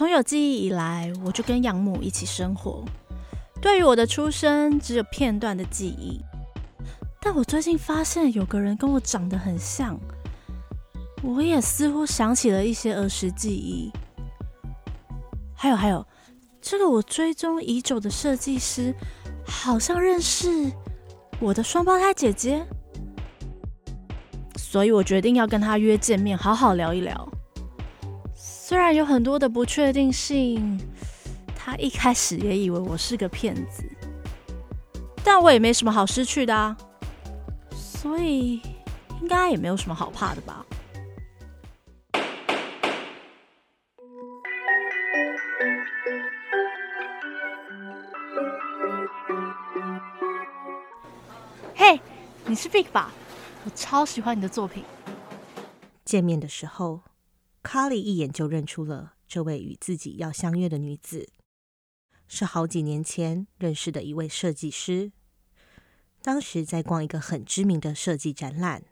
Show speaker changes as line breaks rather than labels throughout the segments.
从有记忆以来，我就跟养母一起生活。对于我的出生，只有片段的记忆。但我最近发现有个人跟我长得很像，我也似乎想起了一些儿时记忆。还有还有，这个我追踪已久的设计师，好像认识我的双胞胎姐姐，所以我决定要跟他约见面，好好聊一聊。虽然有很多的不确定性，他一开始也以为我是个骗子，但我也没什么好失去的啊。所以应该也没有什么好怕的吧？嘿，你是 Big 吧？我超喜欢你的作品。
见面的时候，卡莉一眼就认出了这位与自己要相约的女子，是好几年前认识的一位设计师。当时在逛一个很知名的设计展览，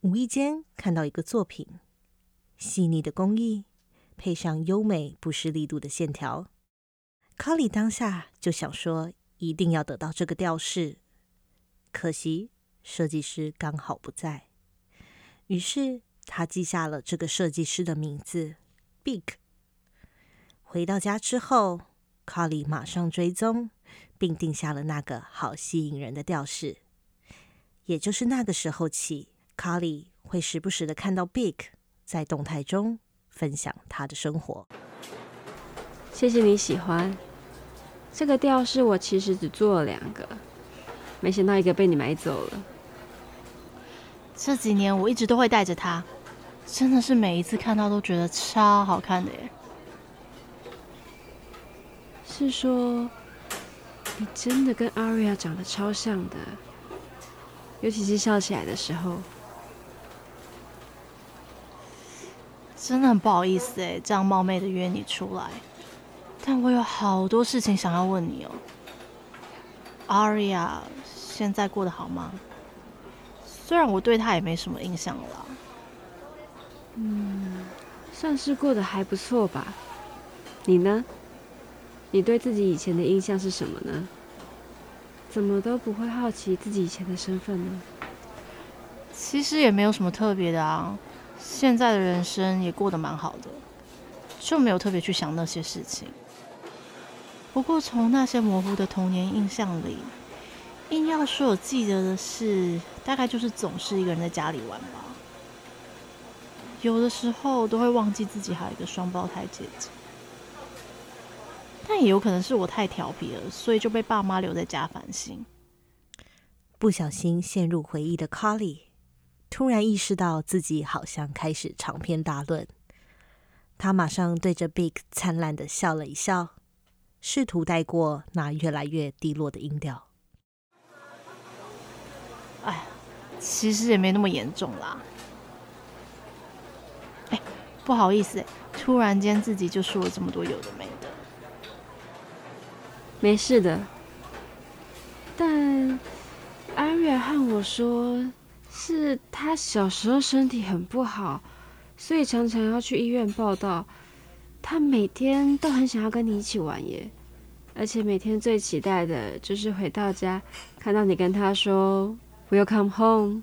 无意间看到一个作品，细腻的工艺配上优美不失力度的线条，卡里当下就想说一定要得到这个吊饰。可惜设计师刚好不在，于是他记下了这个设计师的名字 Big。回到家之后，卡里马上追踪。并定下了那个好吸引人的吊饰，也就是那个时候起，卡里会时不时的看到 Big 在动态中分享他的生活。
谢谢你喜欢这个吊饰，我其实只做了两个，没想到一个被你买走了。
这几年我一直都会带着它，真的是每一次看到都觉得超好看的耶。
是说。你真的跟阿瑞亚长得超像的，尤其是笑起来的时候。
真的很不好意思哎，这样冒昧的约你出来，但我有好多事情想要问你哦。阿瑞亚现在过得好吗？虽然我对他也没什么印象了。
嗯，算是过得还不错吧。你呢？你对自己以前的印象是什么呢？怎么都不会好奇自己以前的身份呢？
其实也没有什么特别的啊，现在的人生也过得蛮好的，就没有特别去想那些事情。不过从那些模糊的童年印象里，硬要说我记得的事，大概就是总是一个人在家里玩吧。有的时候都会忘记自己还有一个双胞胎姐姐。但也有可能是我太调皮了，所以就被爸妈留在家反省。
不小心陷入回忆的 Carly，突然意识到自己好像开始长篇大论。他马上对着 Big 灿烂的笑了一笑，试图带过那越来越低落的音调。
哎，其实也没那么严重啦。哎，不好意思，突然间自己就说了这么多有的没的。
没事的，但阿瑞和我说，是他小时候身体很不好，所以常常要去医院报道。他每天都很想要跟你一起玩耶，而且每天最期待的就是回到家，看到你跟他说 “We'll come home”。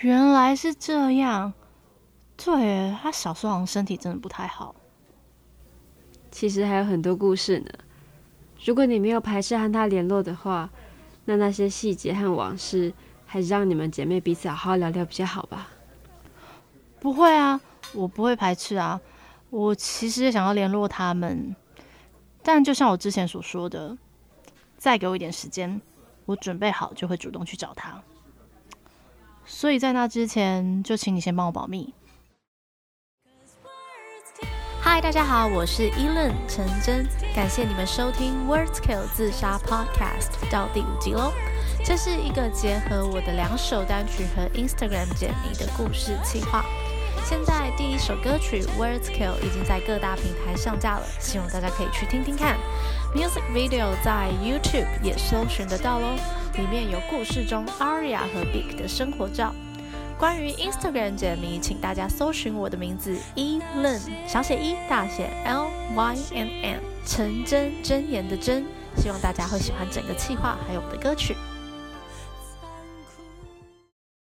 原来是这样，对他小时候好像身体真的不太好。
其实还有很多故事呢。如果你没有排斥和他联络的话，那那些细节和往事，还是让你们姐妹彼此好好聊聊比较好吧。
不会啊，我不会排斥啊。我其实也想要联络他们，但就像我之前所说的，再给我一点时间，我准备好就会主动去找他。所以在那之前，就请你先帮我保密。嗨，大家好，我是 e l a n 陈真，感谢你们收听 Wordskill 自杀 Podcast 到第五集喽。这是一个结合我的两首单曲和 Instagram 简迷的故事企划。现在第一首歌曲 Wordskill 已经在各大平台上架了，希望大家可以去听听看。Music video 在 YouTube 也搜寻得到喽，里面有故事中 Aria 和 Big 的生活照。关于 Instagram 解谜，请大家搜寻我的名字 E Lyn，小写 E 大写 L Y N N，陈真真言的真。希望大家会喜欢整个企划，还有我的歌曲。